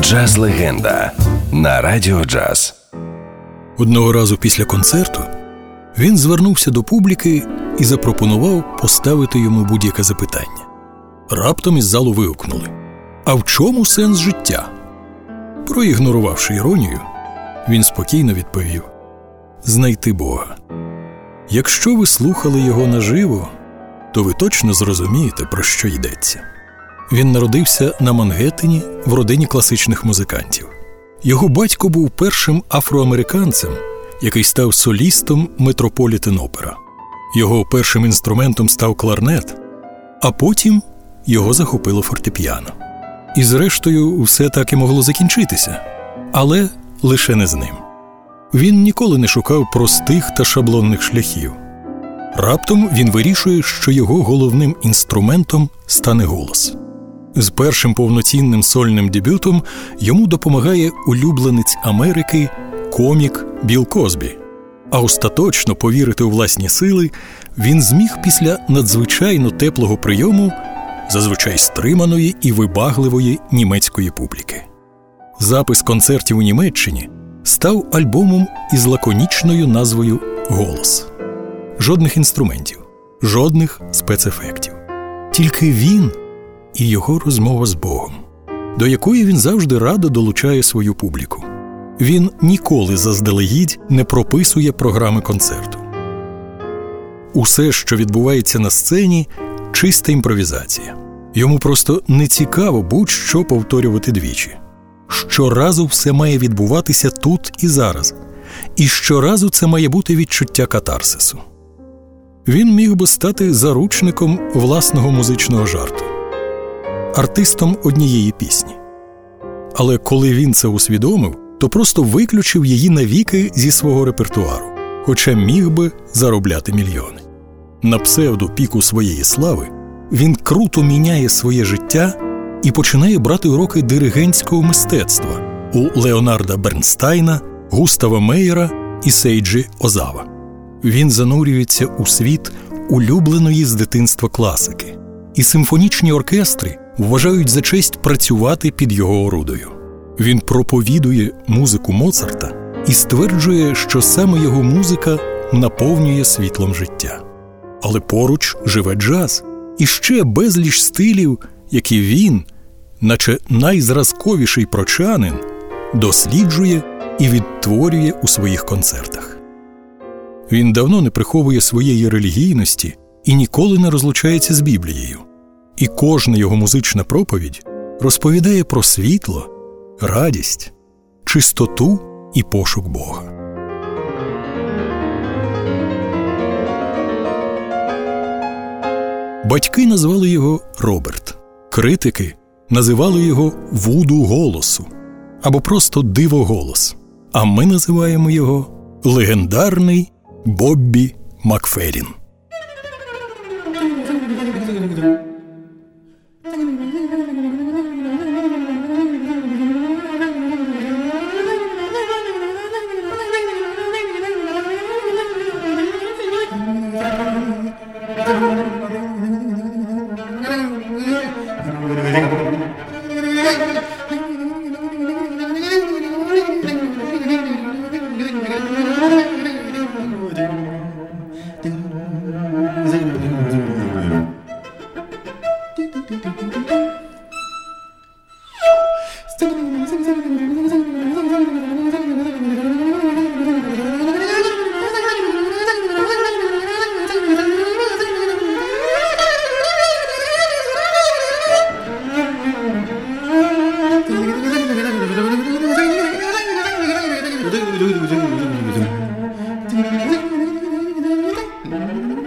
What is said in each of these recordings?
Джаз легенда на радіо джаз. Одного разу після концерту він звернувся до публіки і запропонував поставити йому будь-яке запитання. Раптом із залу вигукнули: А в чому сенс життя? Проігнорувавши іронію, він спокійно відповів: Знайти Бога. Якщо ви слухали його наживо, то ви точно зрозумієте, про що йдеться. Він народився на Мангеттені в родині класичних музикантів. Його батько був першим афроамериканцем, який став солістом Метрополітен Опера. Його першим інструментом став кларнет, а потім його захопило фортепіано. І, зрештою, все так і могло закінчитися, але лише не з ним. Він ніколи не шукав простих та шаблонних шляхів. Раптом він вирішує, що його головним інструментом стане голос. З першим повноцінним сольним дебютом йому допомагає улюбленець Америки комік Біл Козбі. А остаточно повірити у власні сили він зміг після надзвичайно теплого прийому, зазвичай стриманої і вибагливої німецької публіки. Запис концертів у Німеччині став альбомом із лаконічною назвою Голос. Жодних інструментів, жодних спецефектів. Тільки він і його розмова з Богом, до якої він завжди радо долучає свою публіку. Він ніколи заздалегідь не прописує програми концерту. Усе, що відбувається на сцені, чиста імпровізація. Йому просто не цікаво будь-що повторювати двічі. Щоразу все має відбуватися тут і зараз, і щоразу це має бути відчуття катарсису. Він міг би стати заручником власного музичного жарту артистом однієї пісні. Але коли він це усвідомив, то просто виключив її навіки зі свого репертуару, хоча міг би заробляти мільйони. На псевдо піку своєї слави він круто міняє своє життя і починає брати уроки диригентського мистецтва у Леонарда Бернстайна, Густава Мейера і Сейджі Озава. Він занурюється у світ улюбленої з дитинства класики, і симфонічні оркестри вважають за честь працювати під його орудою. Він проповідує музику Моцарта і стверджує, що саме його музика наповнює світлом життя. Але поруч живе джаз і ще безліч стилів, які він, наче найзразковіший прочанин, досліджує і відтворює у своїх концертах. Він давно не приховує своєї релігійності і ніколи не розлучається з Біблією і кожна його музична проповідь розповідає про світло, радість, чистоту і пошук Бога. Батьки назвали його Роберт, критики називали його Вуду голосу або просто дивоголос. А ми називаємо його легендарний Боббі Макферін. Mm-hmm.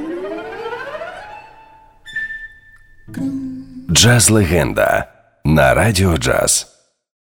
Джаз легенда на радіо джаз.